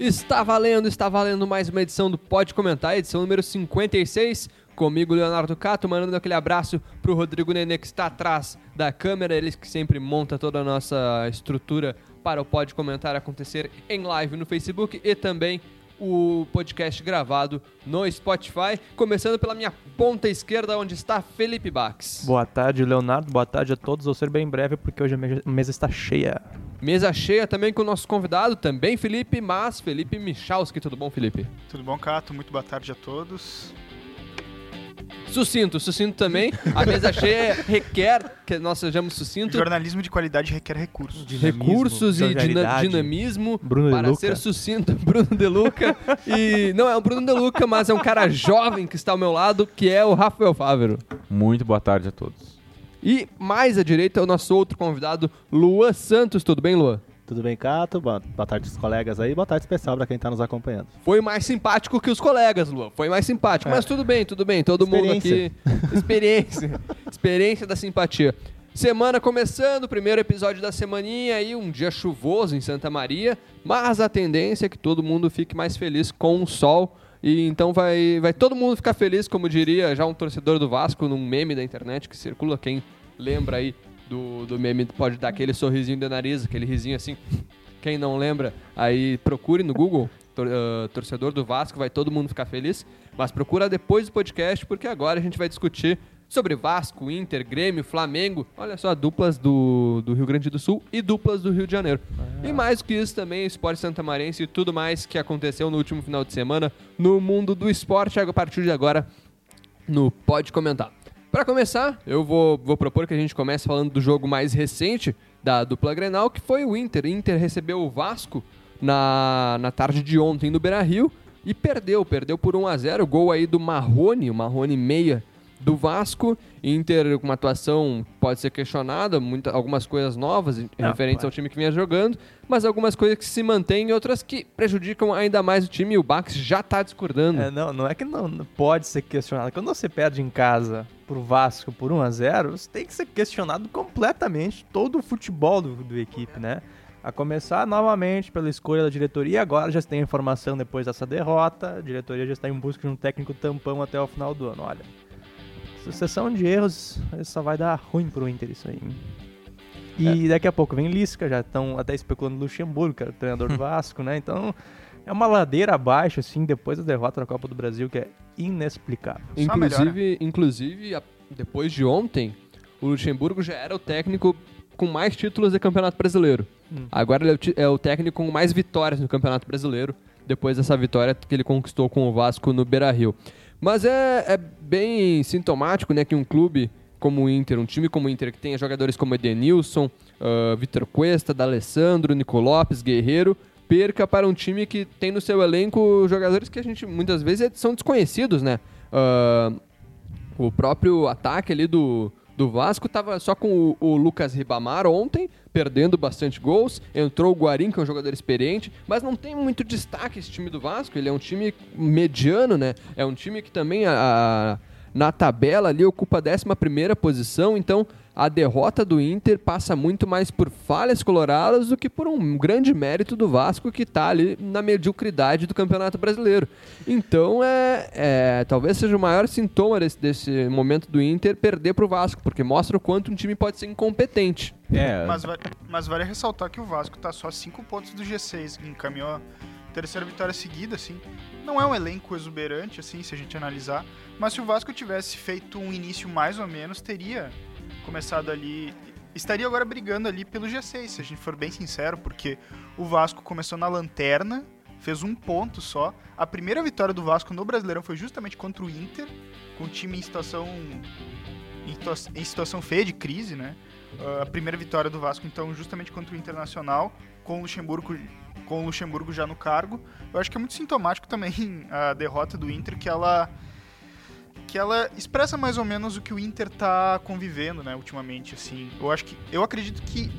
Está valendo, está valendo mais uma edição do Pode Comentar, edição número 56. Comigo, Leonardo Cato, mandando aquele abraço pro Rodrigo Nenê, que está atrás da câmera, ele que sempre monta toda a nossa estrutura para o Pode Comentar acontecer em live no Facebook e também o podcast gravado no Spotify. Começando pela minha ponta esquerda, onde está Felipe Bax. Boa tarde, Leonardo. Boa tarde a todos. Vou ser bem breve porque hoje a mesa está cheia. Mesa cheia também com o nosso convidado, também Felipe, mas Felipe Michalski. Tudo bom, Felipe? Tudo bom, Cato? Muito boa tarde a todos. Sucinto, sucinto também. A mesa cheia requer que nós sejamos sucintos. Jornalismo de qualidade requer recursos. Dinamismo, recursos e dina dinamismo Bruno para ser sucinto. Bruno De Luca. e não é o Bruno De Luca, mas é um cara jovem que está ao meu lado, que é o Rafael Fávero. Muito boa tarde a todos. E mais à direita é o nosso outro convidado, Luan Santos. Tudo bem, Luan? Tudo bem, Cato? Boa, tarde aos colegas aí. Boa tarde especial para quem está nos acompanhando. Foi mais simpático que os colegas, Luan. Foi mais simpático. É. Mas tudo bem, tudo bem. Todo mundo aqui. Experiência. Experiência da simpatia. Semana começando, primeiro episódio da semaninha aí, um dia chuvoso em Santa Maria, mas a tendência é que todo mundo fique mais feliz com o sol. E então vai, vai todo mundo ficar feliz, como diria já um torcedor do Vasco num meme da internet que circula, quem lembra aí do, do meme pode dar aquele sorrisinho de nariz, aquele risinho assim. Quem não lembra, aí procure no Google, tor uh, torcedor do Vasco, vai todo mundo ficar feliz. Mas procura depois do podcast, porque agora a gente vai discutir sobre Vasco, Inter, Grêmio, Flamengo. Olha só, duplas do, do Rio Grande do Sul e duplas do Rio de Janeiro. Ah. E mais do que isso também, esporte santamarense e tudo mais que aconteceu no último final de semana no mundo do esporte. A partir de agora, no Pode Comentar. Para começar, eu vou, vou propor que a gente comece falando do jogo mais recente da dupla Grenal, que foi o Inter. O Inter recebeu o Vasco na, na tarde de ontem no Beira-Rio e perdeu, perdeu por 1 a 0 Gol aí do Marrone, o Marrone meia do Vasco. Inter com uma atuação pode ser questionada, muita, algumas coisas novas Não, referentes ao time que vinha jogando, mas algumas coisas que se mantêm e outras que prejudicam ainda mais o time e o Bax já está discordando. É, não, não é que não pode ser questionado. Quando você perde em casa pro Vasco por 1 a 0 você tem que ser questionado completamente todo o futebol do, do equipe, né? A começar novamente pela escolha da diretoria, agora já tem a informação depois dessa derrota, a diretoria já está em busca de um técnico tampão até o final do ano. Olha, Sucessão de erros, só vai dar ruim pro Inter isso aí. E é. daqui a pouco vem Lisca, já estão até especulando Luxemburgo, que era o treinador do Vasco, né? Então é uma ladeira abaixo, assim, depois da derrota na Copa do Brasil, que é inexplicável. Inclusive, inclusive depois de ontem, o Luxemburgo já era o técnico com mais títulos de Campeonato Brasileiro. Hum. Agora ele é o técnico com mais vitórias no Campeonato Brasileiro, depois dessa vitória que ele conquistou com o Vasco no Beira-Rio. Mas é, é bem sintomático né, que um clube como o Inter, um time como o Inter, que tenha jogadores como Edenilson, uh, Vitor Cuesta, D'Alessandro, Nico Lopes, Guerreiro, perca para um time que tem no seu elenco jogadores que a gente muitas vezes são desconhecidos, né? Uh, o próprio ataque ali do, do Vasco estava só com o, o, Lucas Ribamar ontem, perdendo bastante gols. Entrou o Guarim, que é um jogador experiente, mas não tem muito destaque esse time do Vasco. Ele é um time mediano, né? É um time que também a, a na tabela ali ocupa a 11 posição, então a derrota do Inter passa muito mais por falhas coloradas do que por um grande mérito do Vasco que está ali na mediocridade do Campeonato Brasileiro. Então, é, é, talvez seja o maior sintoma desse, desse momento do Inter perder para o Vasco, porque mostra o quanto um time pode ser incompetente. É. Mas, mas vale ressaltar que o Vasco está só a 5 pontos do G6, encaminhou a terceira vitória seguida, assim. Não é um elenco exuberante, assim, se a gente analisar, mas se o Vasco tivesse feito um início mais ou menos, teria começado ali. Estaria agora brigando ali pelo G6, se a gente for bem sincero, porque o Vasco começou na lanterna, fez um ponto só. A primeira vitória do Vasco no Brasileirão foi justamente contra o Inter, com o time em situação em situação feia de crise, né? Uh, a primeira vitória do Vasco, então, justamente contra o Internacional, com o Luxemburgo, com o Luxemburgo já no cargo. Eu acho que é muito sintomático também a derrota do Inter, que ela que ela expressa mais ou menos o que o Inter tá convivendo, né, ultimamente, assim. Eu acho que eu acredito que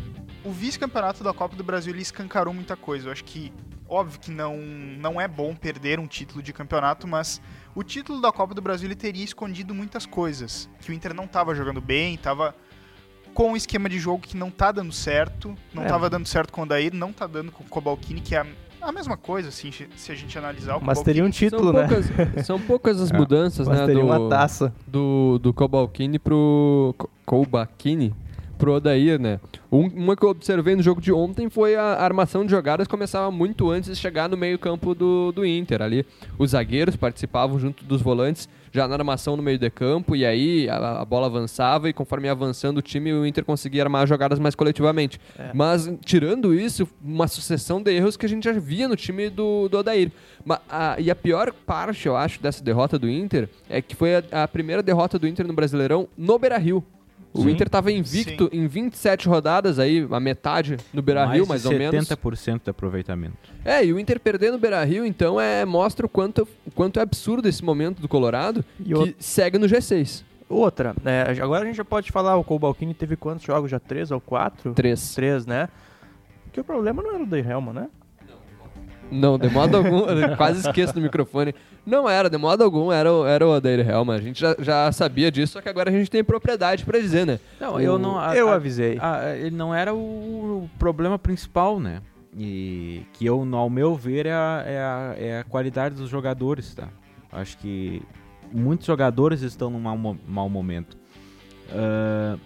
o vice-campeonato da Copa do Brasil ele escancarou muita coisa. Eu acho que óbvio que não não é bom perder um título de campeonato, mas o título da Copa do Brasil ele teria escondido muitas coisas, que o Inter não estava jogando bem, estava com um esquema de jogo que não tá dando certo, não É. tava dando certo com o Daí, não tá dando com o Cobalcini, que é a, a mesma coisa, assim, se a gente analisar o Mas Cobalcini. teria um título, são, né? poucas, são poucas as É. mudanças, Mas né? teria do, uma taça. do, do Cobalcini pro. Co- Koubalcini pro Odair, né? Um- uma que eu observei no jogo de ontem foi a armação de jogadas começava muito antes de chegar no meio-campo do, do Inter. Ali, os zagueiros participavam junto dos volantes, já na armação no meio de campo, e aí a, a bola avançava e conforme ia avançando o time, o Inter conseguia armar jogadas mais coletivamente. Mas, tirando isso, uma sucessão de erros que a gente já via no time do, do Odair. A- e a pior parte, eu acho, dessa derrota do Inter é que foi a, a primeira derrota do Inter no Brasileirão no Beira-Rio. O Sim. Inter estava invicto em 27 rodadas, aí a metade no Beira-Rio, mais, de ou menos. 70% de aproveitamento. É, e o Inter perder no Beira-Rio, então, é, mostra o quanto, o quanto é absurdo esse momento do Colorado, E que segue no G6. Outra, né? Agora a gente já pode falar, o Cobalcini teve quantos jogos? Já três ou quatro? Três. Três, né? Que o problema não era o Day Helma, né? Não, de modo algum, eu quase esqueço do microfone. Não era, de modo algum, era, o- era o Odair Helma. A gente já, já sabia disso, só que agora a gente tem propriedade pra dizer, né? Não, O- eu não. a- eu a- avisei. a- ele não era o, o problema principal, né? E que eu, ao meu ver, é a, é a, é a qualidade dos jogadores, tá? Acho que muitos jogadores estão num mau, mau momento. Ah,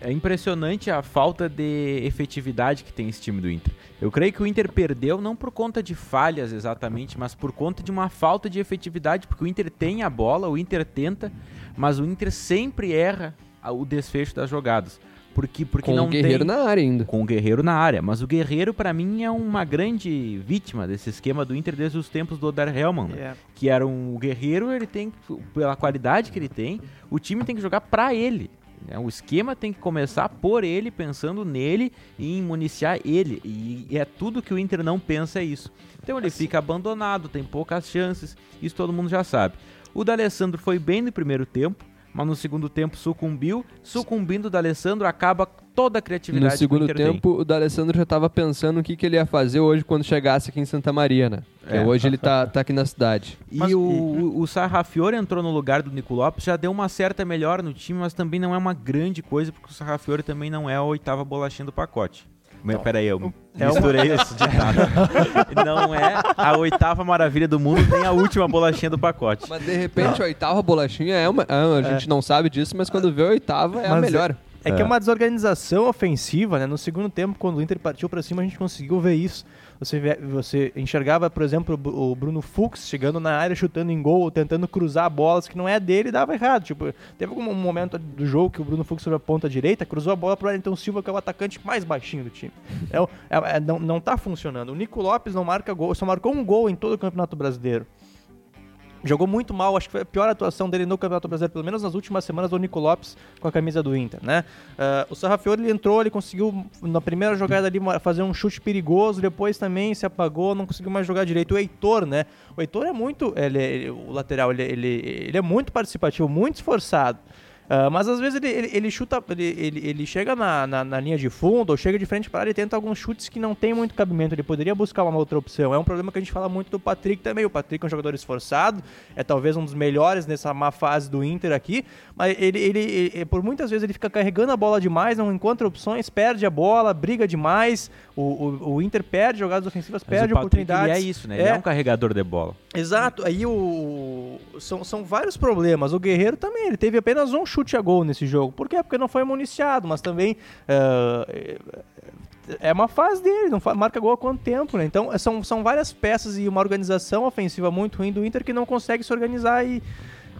é impressionante a falta de efetividade que tem esse time do Inter. Eu creio que o Inter perdeu não por conta de falhas exatamente, mas por conta de uma falta de efetividade, porque o Inter tem a bola, o Inter tenta, mas o Inter sempre erra o desfecho das jogadas. Porque, porque Com não o Guerreiro tem na área ainda. com o Guerreiro na área. Mas o Guerreiro, pra mim, é uma grande vítima desse esquema do Inter desde os tempos do Odar Hellman. né? É. Que era um o Guerreiro, ele tem, pela qualidade que ele tem, o time tem que jogar pra ele. Né? O esquema tem que começar por ele, pensando nele e em municiar ele. E, é tudo que o Inter não pensa é isso. Então ele fica abandonado, tem poucas chances, isso todo mundo já sabe. O D'Alessandro foi bem no primeiro tempo, mas no segundo tempo sucumbiu. Sucumbindo o D'Alessandro, acaba toda a criatividade No que o segundo Inter tem. tempo, o D'Alessandro já tava pensando o que, que ele ia fazer hoje quando chegasse aqui em Santa Maria, né? É. hoje ele tá, tá aqui na cidade. E Mas- o, o, o Sarrafiore entrou no lugar do Nico Lopes, já deu uma certa melhora no time, mas também não é uma grande coisa, porque o Sarrafiore também não é a oitava bolachinha do pacote. Mas, peraí, eu É misturei esse ditado. não é a oitava maravilha do mundo, nem a última bolachinha do pacote. Mas de repente a oitava bolachinha é uma. ah, a gente não sabe disso, mas quando vê a oitava é a Mas melhor. É que é uma desorganização ofensiva, né? No segundo tempo, quando o Inter partiu pra cima, a gente conseguiu ver isso. Você, você enxergava, por exemplo, o o Bruno Fux chegando na área, chutando em gol, tentando cruzar bolas que não é dele e dava errado. Tipo, teve algum momento do jogo que o Bruno Fux sobre a ponta direita, cruzou a bola pro Wellington Silva, que é o atacante mais baixinho do time. É, o- é- é- não, não tá funcionando. O Nico Lopes não marca gol, só marcou um gol em todo o Campeonato Brasileiro. Jogou muito mal, acho que foi a pior atuação dele no Campeonato Brasileiro, pelo menos nas últimas semanas, do Nico Lopes com a camisa do Inter, né? Ah, o Sarrafiori ele entrou, ele conseguiu na primeira jogada ali fazer um chute perigoso, depois também se apagou, não conseguiu mais jogar direito. O Heitor, né? O Heitor é muito, ele, ele- o lateral, ele, ele, ele é muito participativo, muito esforçado. Ah, mas às vezes ele, ele, ele chuta, ele, ele, ele chega na, na, na linha de fundo ou chega de frente para área e tenta alguns chutes que não tem muito cabimento. Ele poderia buscar uma outra opção. É um problema que a gente fala muito do Patrick também. O Patrick é um jogador esforçado, é talvez um dos melhores nessa má fase do Inter aqui, mas ele, ele, ele- por muitas vezes ele fica carregando a bola demais, não encontra opções, perde a bola, briga demais. O, o, o Inter perde jogadas ofensivas, Mas perde Patrick, oportunidades. é isso, né? Ele é um carregador de bola. Exato, aí o. São, são vários problemas. O Guerreiro também, ele teve apenas um chute a gol nesse jogo. Por quê? Porque não foi municiado, mas também. eh, é uma fase dele, não marca gol há quanto tempo, né? Então são, são várias peças e uma organização ofensiva muito ruim do Inter que não consegue se organizar e,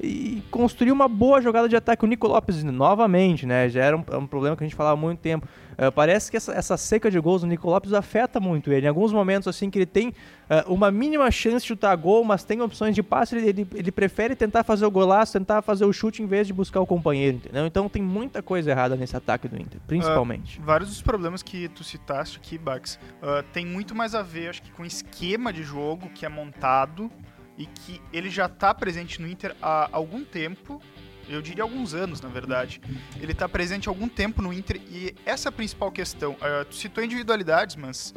e construir uma boa jogada de ataque. O Nico Lopes, novamente, né? Já era um, é um problema que a gente falava há muito tempo. Eh, parece que essa, essa seca de gols do Nico Lopes afeta muito ele. Em alguns momentos, assim, que ele tem eh, uma mínima chance de chutar gol, mas tem opções de passe, ele, ele, ele prefere tentar fazer o golaço, tentar fazer o chute em vez de buscar o companheiro, entendeu? Então tem muita coisa errada nesse ataque do Inter, principalmente. Vários dos problemas que tu citaste aqui, Bax, ah, tem muito mais a ver, acho que, com o esquema de jogo que é montado e que ele já está presente no Inter há algum tempo. Eu diria alguns anos, na verdade. Ele está presente há algum tempo no Inter e essa é a principal questão. Tu citou individualidades, mas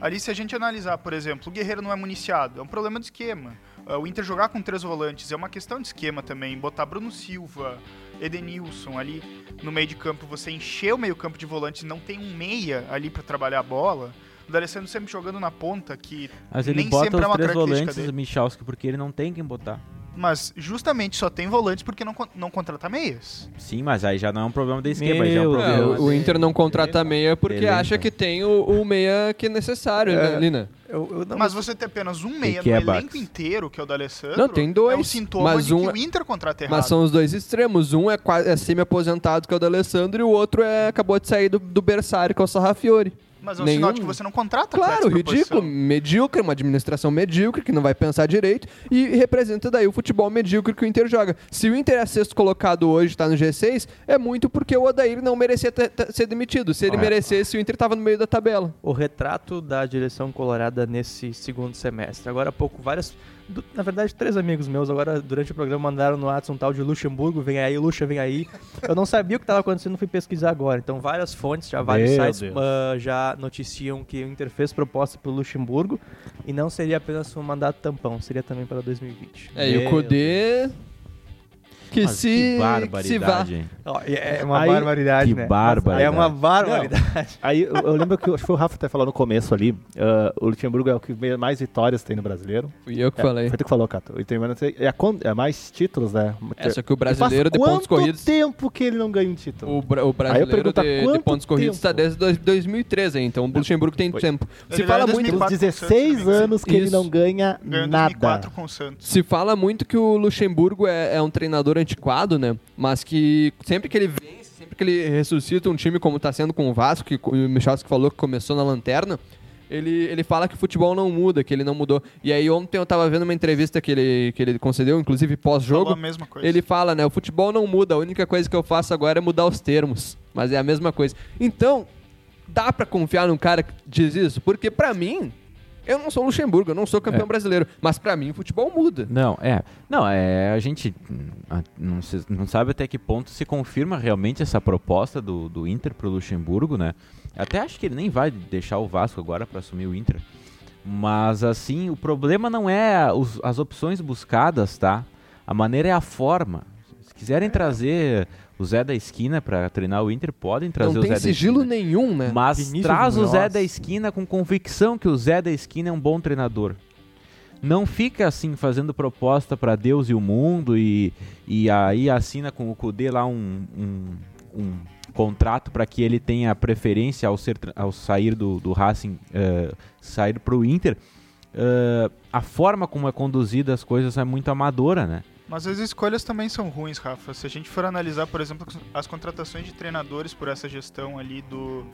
ali se a gente analisar, por exemplo, o Guerreiro não é municiado, é um problema de esquema. Ah, o Inter jogar com três volantes é uma questão de esquema também. Botar Bruno Silva, Edenilson ali no meio de campo, você encher o meio campo de volantes não tem um meia ali pra trabalhar a bola, o D'Alessandro sempre jogando na ponta, que Mas ele nem bota sempre é os uma três volantes, dele. Michalski, porque ele não tem quem botar. Mas justamente só tem volantes porque não, não contrata meias. Sim, mas aí já não é um problema de esquema, já é um Meu É, problema. Deus. o, Inter não contrata meia porque Beleza. acha que tem o, o meia que é necessário, né, É. Lina? Eu, eu não- Mas você ter apenas um meia que no é, elenco Bax? inteiro, que é o D'Alessandro, Não, tem dois, é um sintoma mas de um que é- o Inter contrata errado. Mas são os dois extremos. Um é, quase- é semi-aposentado, que é o D'Alessandro, e o outro é, acabou de sair do, do berçário, que é o Sarrafiori. Mas é um nenhum- sinal de que você não contrata Claro, ridículo, medíocre, uma administração medíocre que não vai pensar direito e representa daí o futebol medíocre que o Inter joga. Se o Inter é sexto colocado hoje, tá no G6, é muito porque o Odair não merecia ser demitido. Se ele merecesse, o Inter tava no meio da tabela. o retrato da direção colorada nesse segundo semestre. Agora há pouco, várias. Na verdade, três amigos meus agora durante o programa mandaram no WhatsApp um tal de Luxemburgo, vem aí, Luxa, vem aí. Eu não sabia o que estava acontecendo, fui pesquisar agora. Então, várias fontes, já vários Meu sites Deus. ah, já noticiam que o Inter fez proposta para o Luxemburgo e não seria apenas um mandato tampão, seria também para 2020. É, e o Meu Kudê. Que Mas se. que se barbaridade, hein? Ó, e é uma Aí- barbaridade, Que né? barbaridade. É uma barbaridade. Aí eu, eu lembro que acho que foi o Rafa até falou no começo ali. ah, o Luxemburgo é o que mais vitórias tem no brasileiro. Fui eu que É, falei. Foi tu que falou, Cato. E tem menos- É, a é mais títulos, né? É, só que o brasileiro de pontos quanto corridos. tempo que ele não ganha um título? O, bra- o brasileiro de, de quanto pontos corridos está desde dois- 2013, hein? então o Luxemburgo tem Foi. tempo. Se Ele fala muito. em 2004 Tem com o Santos, 16 se não me engano. anos que ele Isso. não ganha Ganhou nada. 2004 com o Santos. Se fala muito que o Luxemburgo é, é um treinador antiquado, né? Mas que sempre que ele vence, sempre que ele ressuscita um time como tá sendo com o Vasco, que o Michalski falou que começou na lanterna, ele, ele fala que o futebol não muda, que ele não mudou. E aí ontem eu tava vendo uma entrevista que ele, que ele concedeu, inclusive pós-jogo. Ele fala, né? O futebol não muda, a única coisa que eu faço agora é mudar os termos. Mas é a mesma coisa. Então, dá pra confiar num cara que diz isso? Porque pra mim, eu não sou Luxemburgo, eu não sou campeão É. brasileiro. Mas pra mim, o futebol muda. Não, é. Não, é. A gente hum, não, se- não sabe até que ponto se confirma realmente essa proposta do, do Inter pro Luxemburgo, né? Até acho que ele nem vai deixar o Vasco agora para assumir o Inter. Mas assim, o problema não é os- as opções buscadas, tá? A maneira é a forma. Se quiserem trazer o Zé da Esquina para treinar o Inter, podem trazer não o tem Zé da sigilo Esquina. nenhum, né? Mas Vinícius traz o Zé da Esquina com convicção que o Zé da Esquina é um bom treinador. Não fica assim fazendo proposta para Deus e o mundo e, e aí assina com o Cudê lá um, um, um contrato para que ele tenha preferência ao, ser, ao sair do, do Racing, eh, sair para o Inter. Eh, a forma como é conduzida as coisas é muito amadora, né? Mas as escolhas também são ruins, Rafa. Se a gente for analisar, por exemplo, as contratações de treinadores por essa gestão ali do.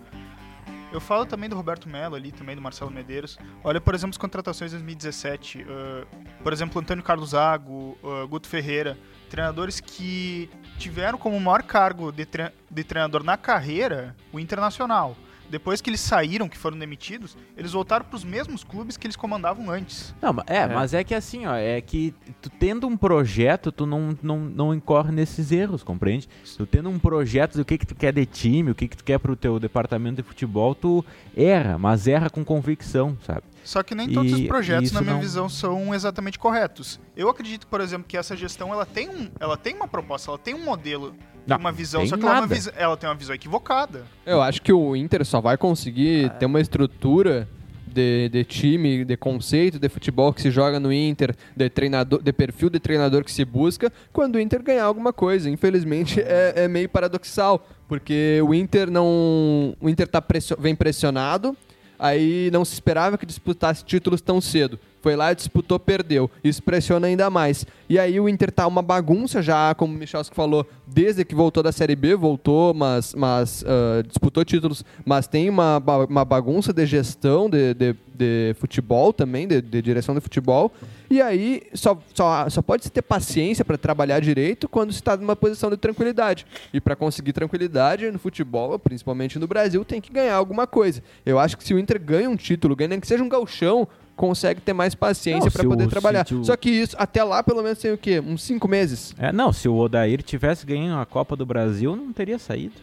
Eu falo também do Roberto Melo ali, também do Marcelo Medeiros. Olha, por exemplo, as contratações de 2017. ah, por exemplo, Antônio Carlos Zago, ah, Guto Ferreira. Treinadores que tiveram como maior cargo de, tre- de treinador na carreira o Internacional. Depois que eles saíram, que foram demitidos, eles voltaram para os mesmos clubes que eles comandavam antes. Não, ma- é, mas é que assim, ó, é que tu tendo um projeto, tu não, não, não incorre nesses erros, compreende? Tu tendo um projeto do que que tu quer de time, o que que tu quer pro teu departamento de futebol, tu erra, mas erra com convicção, sabe? Só que nem todos os E projetos, na minha não- visão, são exatamente corretos. Eu acredito, por exemplo, que essa gestão ela tem, um, ela tem uma proposta, ela tem um modelo, Não, uma visão, só que ela, é uma ela tem uma visão equivocada. Eu acho que o Inter só vai conseguir ter uma estrutura de, de time, de conceito de futebol que se joga no Inter, de treinador, de perfil de treinador que se busca, quando o Inter ganhar alguma coisa. Infelizmente é, é meio paradoxal, porque o Inter não, o Inter tá pressio- vem pressionado, aí não se esperava que disputasse títulos tão cedo. Foi lá, disputou, perdeu. Isso pressiona ainda mais. E aí o Inter tá uma bagunça já, como o Michalski falou, desde que voltou da Série B, voltou, mas, mas ah, disputou títulos, mas tem uma, uma bagunça de gestão de, de, de futebol também, de, de direção de futebol. E aí só, só, só pode se ter paciência para trabalhar direito quando se está numa posição de tranquilidade. E para conseguir tranquilidade no futebol, principalmente no Brasil, tem que ganhar alguma coisa. Eu acho que se o Inter ganha um título, ganha que seja um galchão, consegue ter mais paciência para poder o- trabalhar. o- Só que isso, até lá, pelo menos tem o quê? Uns cinco meses. É, não, se o Odair tivesse ganho a Copa do Brasil, não teria saído.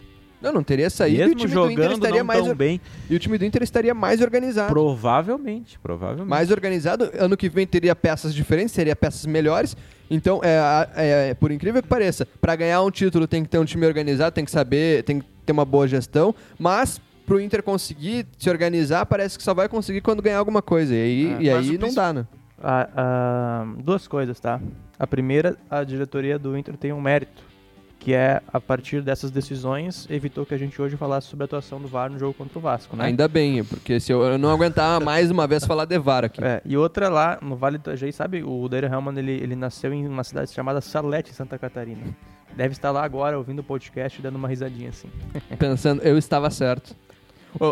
Não, não teria saído e o Mesmo time do Inter jogando estaria mais or- bem, e o time do Inter estaria mais organizado. provavelmente, provavelmente. Mais organizado, ano que vem teria peças diferentes, teria peças melhores. Então, é, a- é, por incrível que pareça, para ganhar um título tem que ter um time organizado, tem que saber, tem que ter uma boa gestão, mas pro Inter conseguir se organizar, parece que só vai conseguir quando ganhar alguma coisa. E aí, É, e aí não dá, né? Duas coisas, tá? A primeira, a diretoria do Inter tem um mérito, que é, a partir dessas decisões, evitou que a gente hoje falasse sobre a atuação do VAR no jogo contra o Vasco, né? Ainda bem, porque se eu, eu não aguentar mais uma vez falar de VAR aqui. É, e outra lá, no Vale do Itajaí, sabe? O Dario Hellman, ele, ele nasceu em uma cidade chamada Salete, Santa Catarina. Deve estar lá agora, ouvindo o podcast, e dando uma risadinha assim. Pensando, eu estava certo.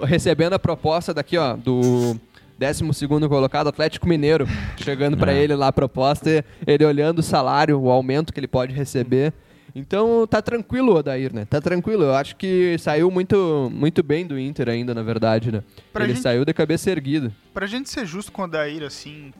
Recebendo a proposta daqui, ó, do 12 colocado, Atlético Mineiro. Chegando pra É. ele lá a proposta, e ele olhando o salário, o aumento que ele pode receber. Então tá tranquilo o Odair, né? Tá tranquilo. Eu acho que saiu muito, muito bem do Inter ainda, na verdade, né? Pra ele gente- saiu de cabeça erguida. Pra gente ser justo com o Odair, assim,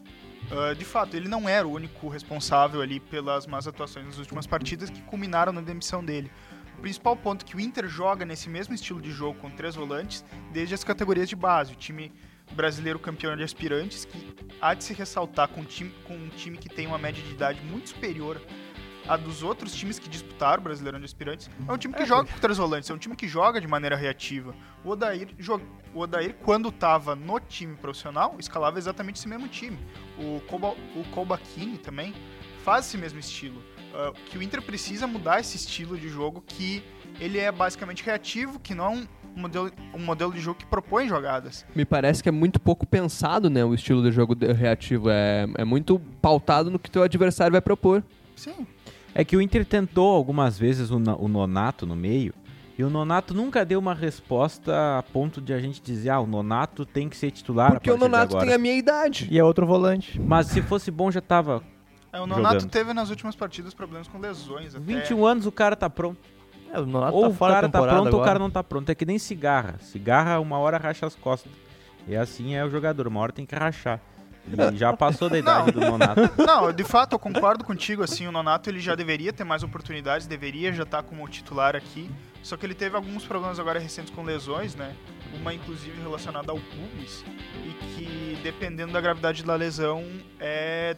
ah, de fato, ele não era o único responsável ali pelas más atuações nas últimas partidas que culminaram na demissão dele. O principal ponto é que o Inter joga nesse mesmo estilo de jogo com três volantes desde as categorias de base. O time brasileiro campeão de aspirantes, que há de se ressaltar com um time, com um time que tem uma média de idade muito superior a dos outros times que disputaram o Brasileirão de Aspirantes, é um time que joga com três volantes, é um time que joga de maneira reativa. O Odair, o Odair quando estava no time profissional, escalava exatamente esse mesmo time. O, Koba, o Kobachini também faz esse mesmo estilo. Ah, que o Inter precisa mudar esse estilo de jogo que ele é basicamente reativo, que não é um modelo, um modelo de jogo que propõe jogadas. Me parece que é muito pouco pensado, né? O estilo de jogo de- reativo. É, é muito pautado no que teu adversário vai propor. Sim, É que o Inter tentou algumas vezes o, o Nonato no meio, e o Nonato nunca deu uma resposta a ponto de a gente dizer, ah, o Nonato tem que ser titular Porque a o Nonato agora. tem a minha idade. E é outro volante. Mas se fosse bom já tava É, o Nonato Jogando. teve nas últimas partidas problemas com lesões. Até. 21 anos o cara tá pronto. É, o Nonato ou tá o cara tá pronto ou o agora. cara não tá pronto. É que nem cigarra. Cigarra uma hora racha as costas. E assim é o jogador, uma hora tem que rachar. E já passou da idade do Nonato. Não, de fato, eu concordo contigo, assim, o Nonato ele já deveria ter mais oportunidades, deveria já estar como titular aqui, só que ele teve alguns problemas agora recentes com lesões, né? Uma inclusive relacionada ao pubis, e que dependendo da gravidade da lesão, é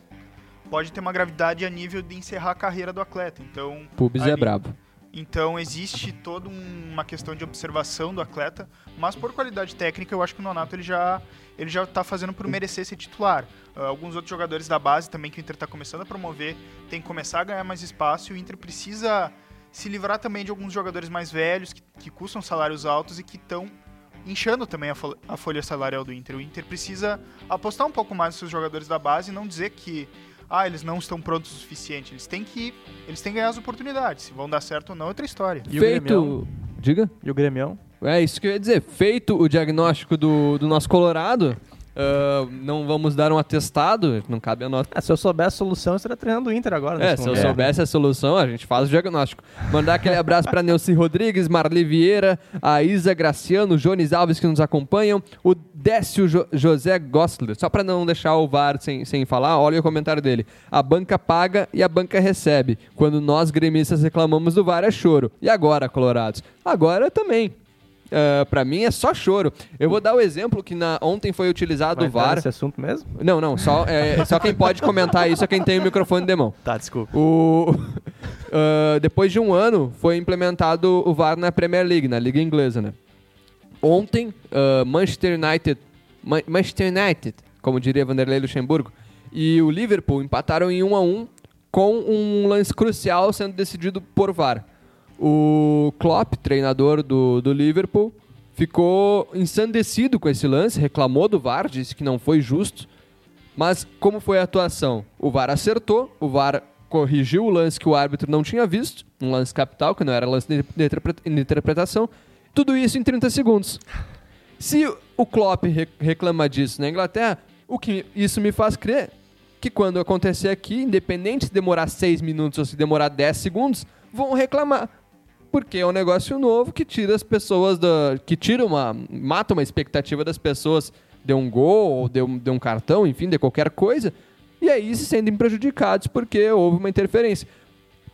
pode ter uma gravidade a nível de encerrar a carreira do atleta. Então, Pubis é ali- brabo. então existe toda um- uma questão de observação do atleta, mas por qualidade técnica eu acho que o Nonato ele já ele já tá fazendo por merecer ser titular. Ah, alguns outros jogadores da base também que o Inter está começando a promover tem que começar a ganhar mais espaço e o Inter precisa se livrar também de alguns jogadores mais velhos que, que custam salários altos e que estão inchando também a, fol- a folha salarial do Inter. O Inter precisa apostar um pouco mais nos seus jogadores da base e não dizer que ah, eles não estão prontos o suficiente. Eles têm que eles têm que ganhar as oportunidades. Se vão dar certo ou não é outra história. E o Feito. Grêmio? Diga? E o Grêmio? É isso que eu ia dizer. Feito o diagnóstico do, do nosso Colorado, ah, não vamos dar um atestado, não cabe a nós. Ah, se eu soubesse a solução, eu estaria treinando o Inter agora. É, se eu soubesse a solução, a gente faz o diagnóstico. Mandar aquele abraço para Nelson Rodrigues, Marli Vieira, a Isa Graciano, Jones Alves que nos acompanham, o Décio Jo- José Gostler. Só para não deixar o VAR sem, sem falar, olha o comentário dele. A banca paga e a banca recebe. Quando nós gremistas reclamamos do VAR é choro. E agora, Colorados? Agora também. Ah, pra mim é só choro. Eu vou dar o exemplo que na, ontem foi utilizado Vai o VAR. nesse assunto mesmo? Não, não, só, é, só quem pode comentar isso é quem tem o microfone de mão. Tá, desculpa. O, ah, depois de um ano, foi implementado o VAR na Premier League, na Liga Inglesa, né? Ontem, ah, Manchester United, Ma- Manchester United, como diria Vanderlei Luxemburgo, e o Liverpool empataram em 1 a 1 com um lance crucial sendo decidido por VAR. O Klopp, treinador do, do Liverpool, ficou ensandecido com esse lance, reclamou do VAR, disse que não foi justo. Mas como foi a atuação? O VAR acertou, o VAR corrigiu o lance que o árbitro não tinha visto, um lance capital, que não era lance de, de interpre- de interpretação. Tudo isso em 30 segundos. Se o Klopp re- reclama disso na Inglaterra, o que isso me faz crer que quando acontecer aqui, independente se demorar 6 minutos ou se demorar 10 segundos, vão reclamar. Porque é um negócio novo que tira as pessoas da. que tira uma. mata uma expectativa das pessoas de um gol, ou de um, de um cartão, enfim, de qualquer coisa. E aí se sentem prejudicados porque houve uma interferência.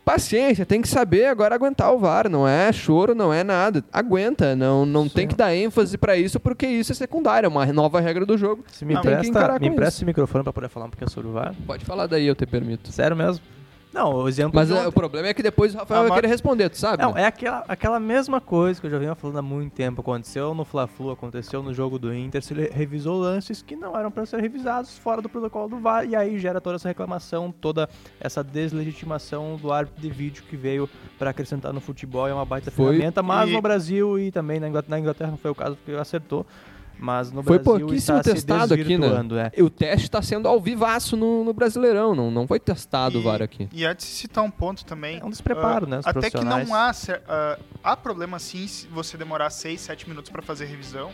Paciência, tem que saber agora aguentar o VAR, não é choro, não é nada. Aguenta, não, não tem que dar ênfase pra isso, porque isso é secundário, é uma nova regra do jogo. Se me empresta, me empresta esse microfone pra poder falar um pouquinho sobre o VAR. Pode falar daí, eu te permito. Sério mesmo? Não, o exemplo Mas é, o problema é que depois o Rafael vai mas- querer responder, tu sabe? Não, né? é aquela, aquela mesma coisa que eu já venho falando há muito tempo. Aconteceu no Fla-Flu, aconteceu no jogo do Inter. Se ele revisou lances que não eram para ser revisados fora do protocolo do VAR. E aí gera toda essa reclamação, toda essa deslegitimação do árbitro de vídeo que veio para acrescentar no futebol. É uma baita Foi- ferramenta. Mas e- no Brasil e também na Inglaterra, na Inglaterra não foi o caso porque acertou. Mas no Foi Brasil pouquíssimo está testado se aqui, né? é. E O teste está sendo ao vivaço no, no Brasileirão, não, não foi testado o VAR aqui. E antes de citar um ponto também. É um despreparo, ah, né, dos Até que não há. ah, há problema sim se você demorar 6, 7 minutos pra fazer revisão.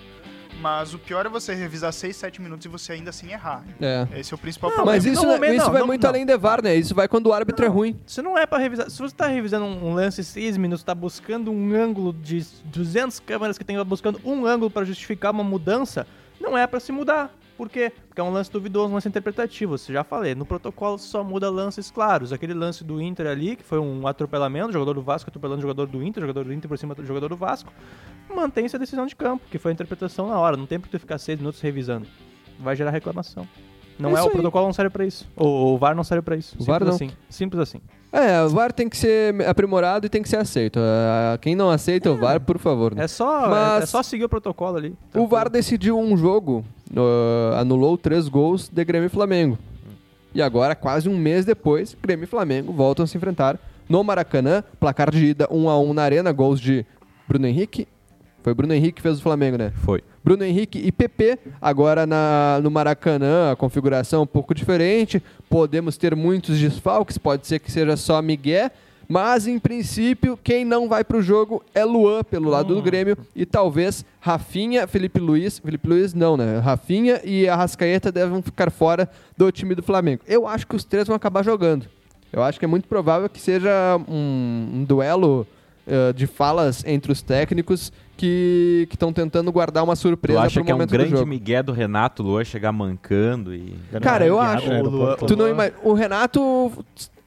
Mas o pior é você revisar 6, 7 minutos e você ainda assim errar. É. Esse é o principal Não, problema. Mas isso, no né, momento isso não, vai não, muito não. além de VAR, né? Isso vai quando o árbitro é ruim. Isso não é pra revisar. Se você tá revisando um lance 6 minutos, tá buscando um ângulo de 200 câmeras que tem tá buscando um ângulo pra justificar uma mudança, não é pra se mudar. Por quê? Porque é um lance duvidoso, um lance interpretativo. Você já falei, no protocolo só muda lances claros. Aquele lance do Inter ali, que foi um atropelamento, jogador do Vasco atropelando o jogador do Inter, jogador do Inter por cima do jogador do Vasco, mantém-se a decisão de campo, que foi a interpretação na hora. Não tem por que tu ficar 6 minutos revisando. Vai gerar reclamação. Não É é, o protocolo não serve pra isso. O, o VAR não serve pra isso. O VAR Simples não. assim. Simples assim. É, o VAR tem que ser aprimorado e tem que ser aceito. Quem não aceita o VAR, por favor. né? É só, Mas- é, é só seguir o protocolo ali. O VAR decidiu um jogo, ah, anulou três gols de Grêmio e Flamengo. E agora, quase um mês depois, Grêmio e Flamengo voltam a se enfrentar no Maracanã. Placar de ida 1 a 1 na arena, gols de Bruno Henrique. Foi Bruno Henrique que fez o Flamengo, né? Foi. Bruno Henrique e PP. Agora na, no Maracanã, a configuração um pouco diferente. Podemos ter muitos desfalques, pode ser que seja só Miguel. Mas, em princípio, quem não vai pro jogo é Luan, pelo lado do Grêmio. E talvez Rafinha, Felipe Luiz. Felipe Luiz não, né? Rafinha e Arrascaeta devem ficar fora do time do Flamengo. Eu acho que os três vão acabar jogando. Eu acho que é muito provável que seja um, um duelo eh, de falas entre os técnicos que estão tentando guardar uma Tu surpresa acha pro que é um do grande migué do Renato Luan chegar mancando e... Cara, eu acho. né, O Luan-. Tu não ima- O Renato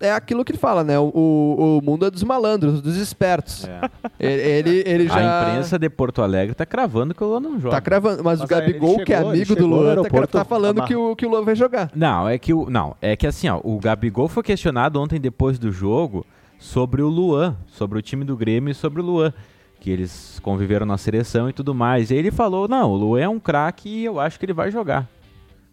é aquilo que ele fala, né? O, o, mundo é dos malandros, dos espertos. É. Ele, ele, ele já A imprensa de Porto Alegre tá cravando que o Luan não joga. tá cravando. Mas, Mas o ele Gabigol, que é chegou- amigo do chegou Luan, tá, tá falando que o, que o Luan vai jogar. Não, é que o não, é que assim, ó, o Gabigol foi questionado ontem depois do jogo sobre o Luan, sobre o time do Grêmio e sobre o Luan, que eles conviveram na seleção e tudo mais. E ele falou: "Não, o Luan é um craque e eu acho que ele vai jogar".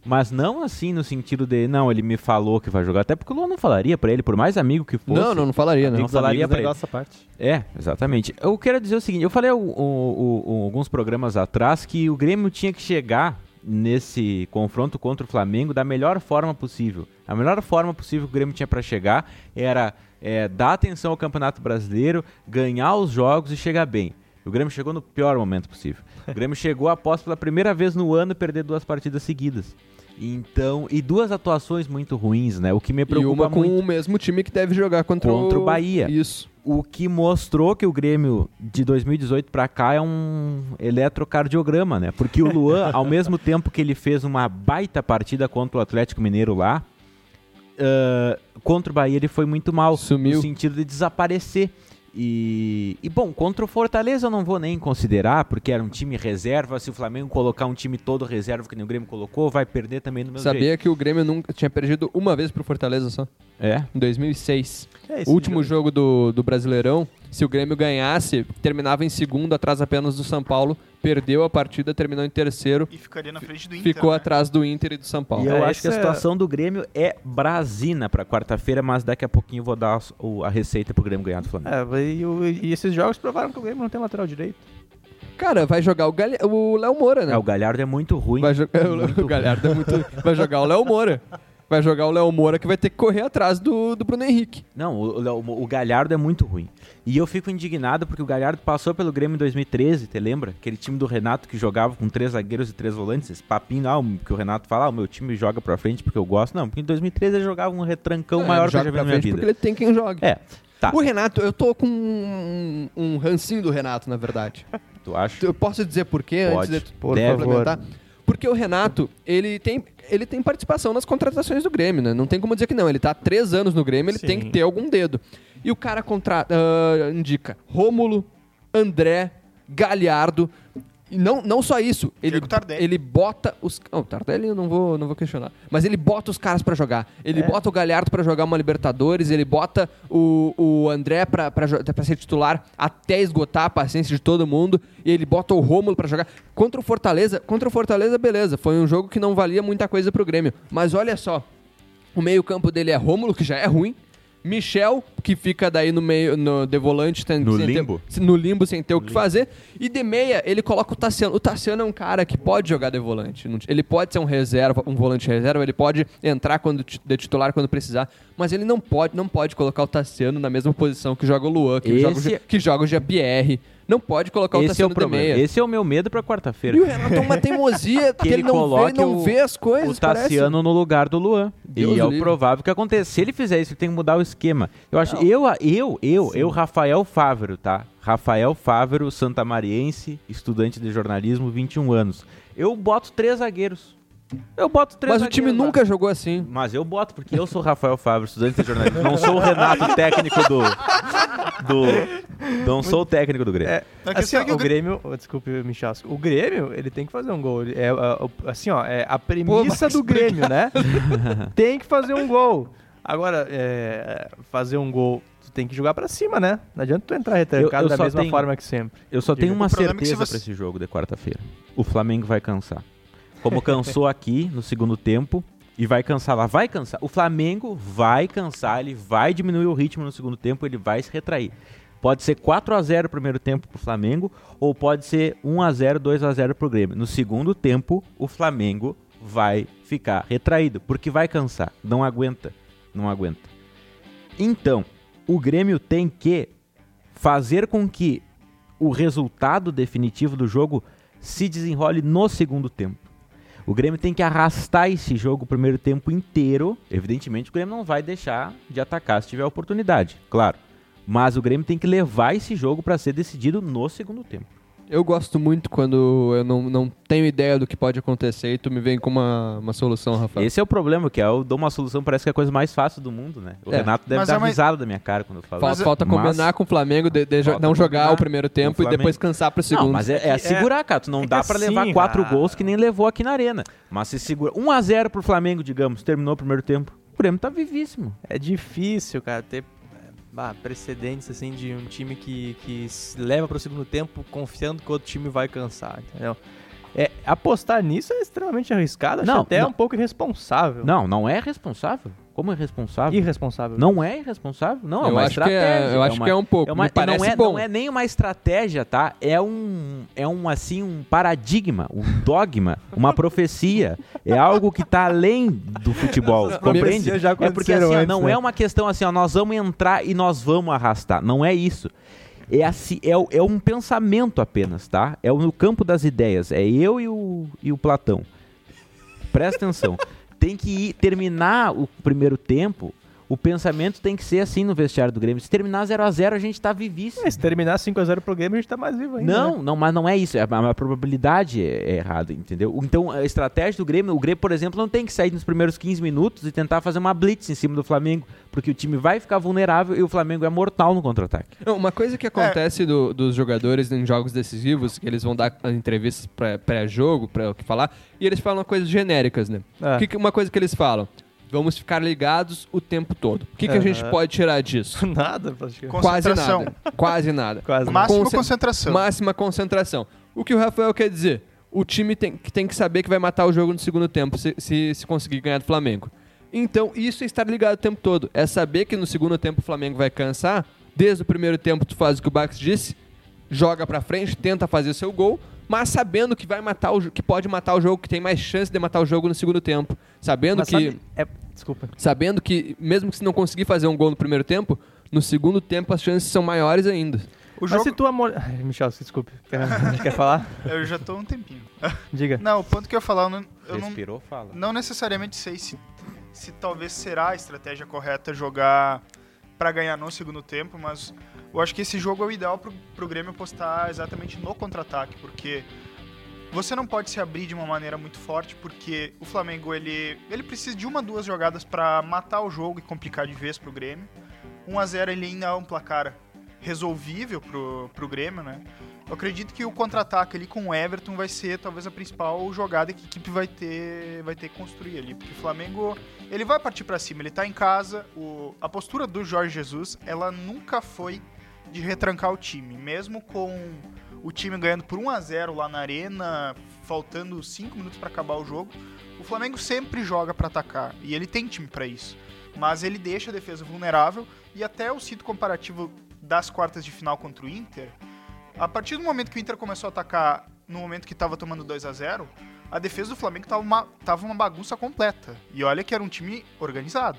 Mas não assim no sentido de, não, ele me falou que vai jogar, até porque o Luan não falaria pra ele, por mais amigo que fosse. Não, não, não falaria, né? Não falaria pra ele. à parte. É, exatamente. Eu quero dizer o seguinte, eu falei o- o- o- alguns programas atrás que o Grêmio tinha que chegar nesse confronto contra o Flamengo da melhor forma possível. A melhor forma possível que o Grêmio tinha para chegar era é, dar atenção ao Campeonato Brasileiro, ganhar os jogos e chegar bem. O Grêmio chegou no pior momento possível. O Grêmio chegou após pela primeira vez no ano perder duas partidas seguidas. Então, e duas atuações muito ruins, né? O que me E preocupa uma com muito o mesmo time que deve jogar contra, Contra o Bahia. Isso. o que mostrou que o Grêmio de 2018 pra cá é um eletrocardiograma, né? Porque o Luan, ao mesmo tempo que ele fez uma baita partida contra o Atlético Mineiro lá, ah, contra o Bahia ele foi muito mal, Sumiu. no sentido de desaparecer. E, e, bom, contra o Fortaleza eu não vou nem considerar, porque era um time reserva. Se o Flamengo colocar um time todo reserva que nem o Grêmio colocou, vai perder também no jeito. Sabia que o Grêmio nunca tinha perdido uma vez pro Fortaleza só? É. Em 2006. É, esse Último jogo- jogo do, do Brasileirão, se o Grêmio ganhasse, terminava em segundo, atrás apenas do São Paulo, perdeu a partida, terminou em terceiro, E ficaria na frente do Inter. ficou né? atrás do Inter e do São Paulo. E eu É, acho que a é- situação do Grêmio é brasina pra quarta-feira, mas daqui a pouquinho eu vou dar o- a receita pro Grêmio ganhar do Flamengo. É, e, e esses jogos provaram que o Grêmio não tem lateral direito. Cara, vai jogar o, Galha- o Léo Moura, né? É, o Galhardo é muito ruim. Vai muito o Galhardo é muito. Vai jogar o Léo Moura. Vai jogar o Léo Moura que vai ter que correr atrás do, do Bruno Henrique. Não, o, o- o Galhardo é muito ruim. E eu fico indignado porque o Galhardo passou pelo Grêmio em 2013, te lembra? Aquele time do Renato que jogava com três zagueiros e três volantes. Esse papinho ah, o- que o Renato fala, ah, o meu time joga pra frente porque eu gosto. Não, porque em 2013 ele jogava um retrancão É, maior que eu já vi na minha vida. Porque ele tem quem joga. É, tá. O Renato, eu tô com um, um rancinho do Renato, na verdade. Tu acha? Eu posso dizer por quê Pode. antes de tu Por Deve. complementar? Porque o Renato, ele tem, ele tem participação nas contratações do Grêmio, né? Não tem como dizer que não. Ele tá há três anos no Grêmio, ele Sim. tem que ter algum dedo. E o cara contra, ah, indica Rômulo, André, Galhardo. E não, não só isso, ele, Diego Tardelli. ele bota os. Não, Tardelli eu não vou, não vou questionar. Mas ele bota os caras pra jogar. Ele bota o Galhardo pra jogar uma Libertadores, ele bota o, o André pra, pra, pra ser titular até esgotar a paciência de todo mundo. E ele bota o Rômulo pra jogar. Contra o Fortaleza, contra o Fortaleza, beleza. Foi um jogo que não valia muita coisa pro Grêmio. Mas olha só, o meio-campo dele é Rômulo, que já é ruim. Michel, que fica daí no meio, no de volante, tem- No sem ter- limbo? no limbo sem ter o que fazer. E de meia, ele coloca o Tassiano. O Tassiano é um cara que pode jogar de volante. Ele pode ser um reserva, um volante reserva, ele pode entrar quando de titular quando precisar, mas ele não pode, não pode colocar o Tassiano na mesma posição que joga o Luan, que, joga, o Esse- Ge- que joga o Jean-Pierre. Não pode colocar o Esse é Tassiano o problema. de meia. Esse é o meu medo pra quarta-feira. E o Renato é uma teimosia que, ele ele não vê, ele não o- vê as coisas. o Tassiano no lugar do Luan. Deus e é o livre. provável que aconteça. Se ele fizer isso, ele tem que mudar o esquema. Eu acho, eu, eu, eu, eu, Rafael Fávero, tá? Rafael Fávero, santamariense, estudante de jornalismo, 21 anos. Eu boto três zagueiros. Eu boto três Mas o time zagueiros nunca jogou assim. Mas eu boto, porque eu sou Rafael Fávero, estudante de jornalismo. Não sou o Renato, técnico do. do não sou o técnico do Grêmio. É, A assim, ó, é o o Grê- Grêmio, oh, desculpe, Michalski, o Grêmio, ele tem que fazer um gol. É, o- assim, ó, é a premissa Max, do Grêmio, né? tem que fazer um gol. Agora, é, fazer um gol, tu tem que jogar pra cima, né? Não adianta tu entrar retrancado da mesma tenho- forma que sempre. Eu só tenho uma O é certeza você- pra esse jogo de quarta-feira. O Flamengo vai cansar. Como cansou aqui no segundo tempo e vai cansar lá. Vai cansar. O Flamengo vai cansar, ele vai diminuir o ritmo no segundo tempo, ele vai se retrair. Pode ser 4 a 0 o primeiro tempo pro Flamengo ou pode ser 1 a 0, 2 a 0 pro Grêmio. No segundo tempo, o Flamengo vai ficar retraído, porque vai cansar, não aguenta, não aguenta. Então, o Grêmio tem que fazer com que o resultado definitivo do jogo se desenrole no segundo tempo. O Grêmio tem que arrastar esse jogo o primeiro tempo inteiro. Evidentemente, o Grêmio não vai deixar de atacar se tiver oportunidade, claro. Mas o Grêmio tem que levar esse jogo para ser decidido no segundo tempo. Eu gosto muito quando eu não, não tenho ideia do que pode acontecer e tu me vem com uma, uma solução, Rafael. Esse é o problema, que é eu dou uma solução, parece que é a coisa mais fácil do mundo, né? O É. Renato deve Mas dar é uma- risada da minha cara quando eu falo. Falta, isso. falta Mas- combinar com o Flamengo, de, de jo- não jogar o primeiro tempo o e depois cansar pro segundo. Não, mas é, é segurar, cara. Tu não é dá pra assim, levar quatro cara. gols que nem levou aqui na arena. Mas se segura. 1x0 pro Flamengo, digamos, terminou o primeiro tempo. O Grêmio tá vivíssimo. É difícil, cara, ter é, bah, precedentes assim de um time que, que se leva pro segundo tempo confiando que o outro time vai cansar, entendeu? É, apostar nisso é extremamente arriscado, acho Não, até não. um pouco irresponsável. Não, não é responsável. Como é responsável? Irresponsável. Não é irresponsável? Não, é eu uma acho que é, estratégia. eu acho uma- que é um pouco. é uma- me parece não, é, bom. não é nem uma estratégia, tá? É um, é um assim, um paradigma, um dogma, uma profecia. É algo que tá além do futebol, compreende? É porque assim, ó, não né? é uma questão assim, ó, nós vamos entrar e nós vamos arrastar. Não é isso. É, assim, é, é um pensamento apenas, tá? É o- no campo das ideias. É eu e o, e o Platão. Presta atenção. Tem que ir, terminar o primeiro tempo. O pensamento tem que ser assim no vestiário do Grêmio. Se terminar 0 a 0 a gente tá vivíssimo. É, se terminar 5x0 pro Grêmio, a gente tá mais vivo ainda. Não, né? não, mas não é isso. É, a, a probabilidade é, é errada, entendeu? Então, a estratégia do Grêmio, o Grêmio, por exemplo, não tem que sair nos primeiros 15 minutos e tentar fazer uma blitz em cima do Flamengo, porque o time vai ficar vulnerável e o Flamengo é mortal no contra-ataque. Uma coisa que acontece do- dos jogadores em jogos decisivos, que eles vão dar entrevistas pré- pré-jogo, para o que falar, e eles falam coisas genéricas, né? É. Que- uma coisa que eles falam, vamos ficar ligados o tempo todo. O que, que a gente Aham. pode tirar disso? Nada, praticamente. Quase Concentração. nada. Quase nada. Quase nada. Máxima Conce- concentração. Máxima concentração. O que o Rafael quer dizer? O time tem, que tem que saber que vai matar o jogo no segundo tempo se, se, se conseguir ganhar do Flamengo. Então, isso é estar ligado o tempo todo. É saber que no segundo tempo o Flamengo vai cansar. Desde o primeiro tempo tu faz o que o Bax disse, joga pra frente, tenta fazer seu gol, mas sabendo que vai matar o jo- que pode matar o jogo, que tem mais chance de matar o jogo no segundo tempo. Sabendo Mas que sabe- é, desculpa. sabendo que mesmo que se não conseguir fazer um gol no primeiro tempo, no segundo tempo as chances são maiores ainda. O Mas jogo... se tu amor... Ai, Michel, desculpe. Quer, falar? Eu já tô há um tempinho. Diga. Não, o ponto que eu ia falar, eu não, eu não, Respirou, fala. não necessariamente sei se, se talvez será a estratégia correta jogar pra ganhar no segundo tempo, mas eu acho que esse jogo é o ideal pro, pro Grêmio apostar exatamente no contra-ataque, porque você não pode se abrir de uma maneira muito forte, porque o Flamengo ele, ele precisa de uma, duas jogadas pra matar o jogo e complicar de vez pro Grêmio. 1x0 ele ainda é um placar resolvível pro, pro Grêmio, né? Eu acredito que o contra-ataque ali com o Everton vai ser talvez a principal jogada que a equipe vai ter, vai ter que construir ali. Porque o Flamengo, ele vai partir para cima, ele tá em casa. O, a postura do Jorge Jesus, ela nunca foi de retrancar o time. Mesmo com o time ganhando por 1 a 0 lá na arena, faltando 5 minutos para acabar o jogo, o Flamengo sempre joga para atacar. E ele tem time para isso. Mas ele deixa a defesa vulnerável. E até o cito comparativo das quartas de final contra o Inter a partir do momento que o Inter começou a atacar no momento que estava tomando 2 a 0 a defesa do Flamengo estava uma, tava uma bagunça completa. E olha que era um time organizado.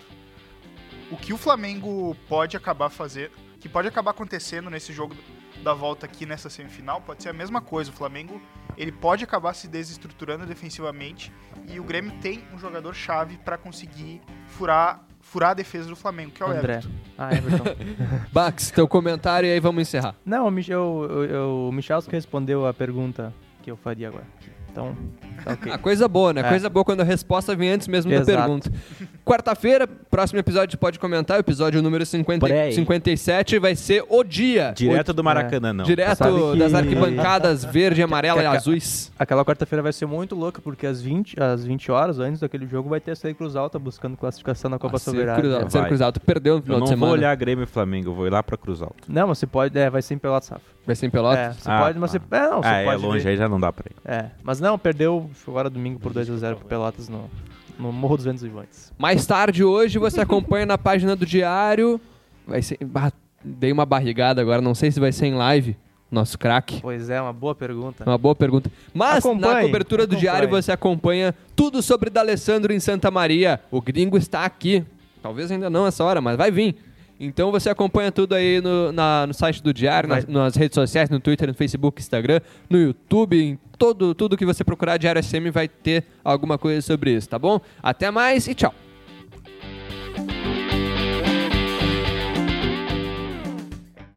O que o Flamengo pode acabar fazer, que pode acabar acontecendo nesse jogo da volta aqui nessa semifinal, pode ser a mesma coisa. O Flamengo ele pode acabar se desestruturando defensivamente e o Grêmio tem um jogador chave para conseguir furar furar a defesa do Flamengo, que é o André. Everton. Ah, Everton. Bax, teu comentário e aí vamos encerrar. Não, o, Mich eu, eu, eu, o Michalski respondeu a pergunta que eu faria agora. Então, tá ok. Ah, coisa boa, né? É. Coisa boa quando a resposta vem antes mesmo da Exato. pergunta. Quarta-feira, próximo episódio pode comentar, o episódio número 50, Pré. 57 vai ser o dia. Direto O- do Maracanã, não. Direto que- das arquibancadas verde, amarela e azuis. Aquela quarta-feira vai ser muito louca, porque às 20, às 20 horas antes daquele jogo vai ter a Série Cruz Alta buscando classificação na Copa Ser Soberana. cruzado, É. ser Vai. cruzado. Tu perdeu no Eu final não de semana. vou olhar Grêmio e Flamengo, eu vou ir lá pra Cruz Alta. Não, mas você pode, é, vai ser em Pelotas Safra. Vai ser em Pelotas? É, você Ah, pode, mas tá. você, é, não, você ah, é pode longe, ver. aí já não dá pra ir. É, mas não, perdeu agora domingo por 2x0 pro Pelotas no, no Morro dos Ventos Vivantes. Mais tarde hoje você acompanha na página do Diário. Vai ser. bah, dei uma barrigada agora, não sei se vai ser em live. Nosso craque. Pois é, uma boa pergunta. Uma boa pergunta. Mas na Acompanhe, cobertura do acompanhe. Diário você acompanha tudo sobre D'Alessandro em Santa Maria. O gringo está aqui. Talvez ainda não essa hora, mas vai vir. Então você acompanha tudo aí no, na- no site do Diário, nas, nas redes sociais, no Twitter, no Facebook, Instagram, no YouTube, em todo, tudo que você procurar Diário SM vai ter alguma coisa sobre isso, tá bom? Até mais e tchau.